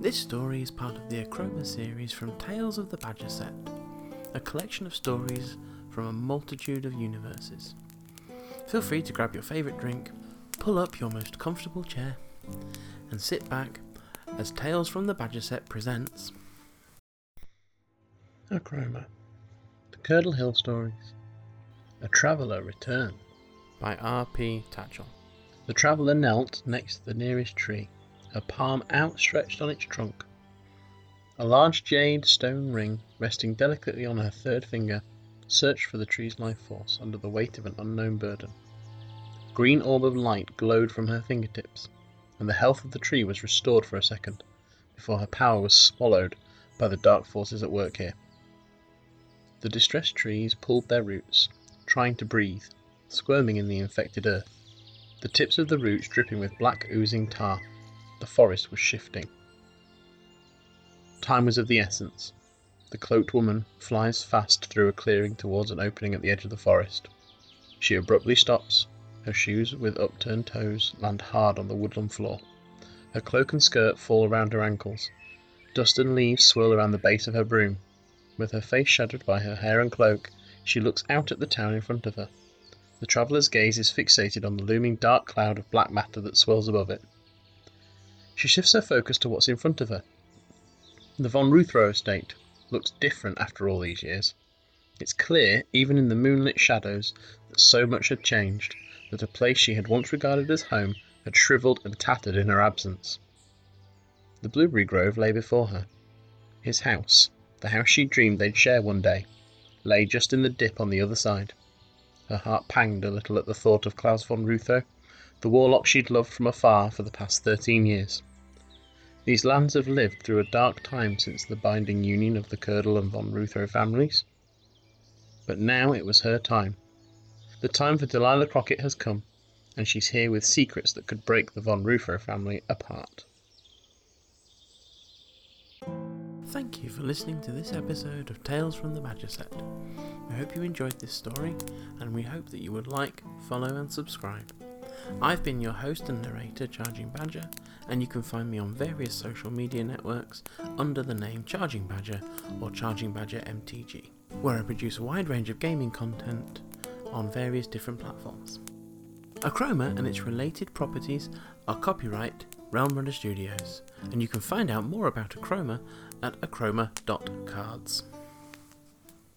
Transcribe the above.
This story is part of the Achroma series from Tales of the Badger Set, a collection of stories from a multitude of universes. Feel free to grab your favourite drink, pull up your most comfortable chair, and sit back as Tales from the Badger Set presents Achroma, the Curdle Hill Stories, A Traveller Returns by R.P. Tatchell. The traveller knelt next to the nearest tree, her palm outstretched on its trunk. A large jade stone ring, resting delicately on her third finger, searched for the tree's life force under the weight of an unknown burden. A green orb of light glowed from her fingertips, and the health of the tree was restored for a second, before her power was swallowed by the dark forces at work here. The distressed trees pulled their roots, trying to breathe, squirming in the infected earth, the tips of the roots dripping with black oozing tar. The forest was shifting. Time was of the essence. The cloaked woman flies fast through a clearing towards an opening at the edge of the forest. She abruptly stops. Her shoes with upturned toes land hard on the woodland floor. Her cloak and skirt fall around her ankles. Dust and leaves swirl around the base of her broom. With her face shadowed by her hair and cloak, she looks out at the town in front of her. The traveller's gaze is fixated on the looming dark cloud of black matter that swirls above it. She shifts her focus to what's in front of her. The von Ruthro estate looks different after all these years. It's clear, even in the moonlit shadows, that so much had changed, that a place she had once regarded as home had shriveled and tattered in her absence. The blueberry grove lay before her. His house, the house she dreamed they'd share one day, lay just in the dip on the other side. Her heart panged a little at the thought of Klaus von Rutho, the warlock she'd loved from afar for the past thirteen years. These lands have lived through a dark time since the binding union of the Curdle and von Rutho families. But now it was her time. The time for Delilah Crockett has come, and she's here with secrets that could break the von Rutho family apart. Thank you for listening to this episode of Tales from the Badger Set. We hope you enjoyed this story, and we hope that you would like, follow, and subscribe. I've been your host and narrator, Charging Badger, and you can find me on various social media networks under the name Charging Badger or Charging Badger MTG, where I produce a wide range of gaming content on various different platforms. Achroma and its related properties are copyright Realm Runner Studios, and you can find out more about Achroma at achroma.cards.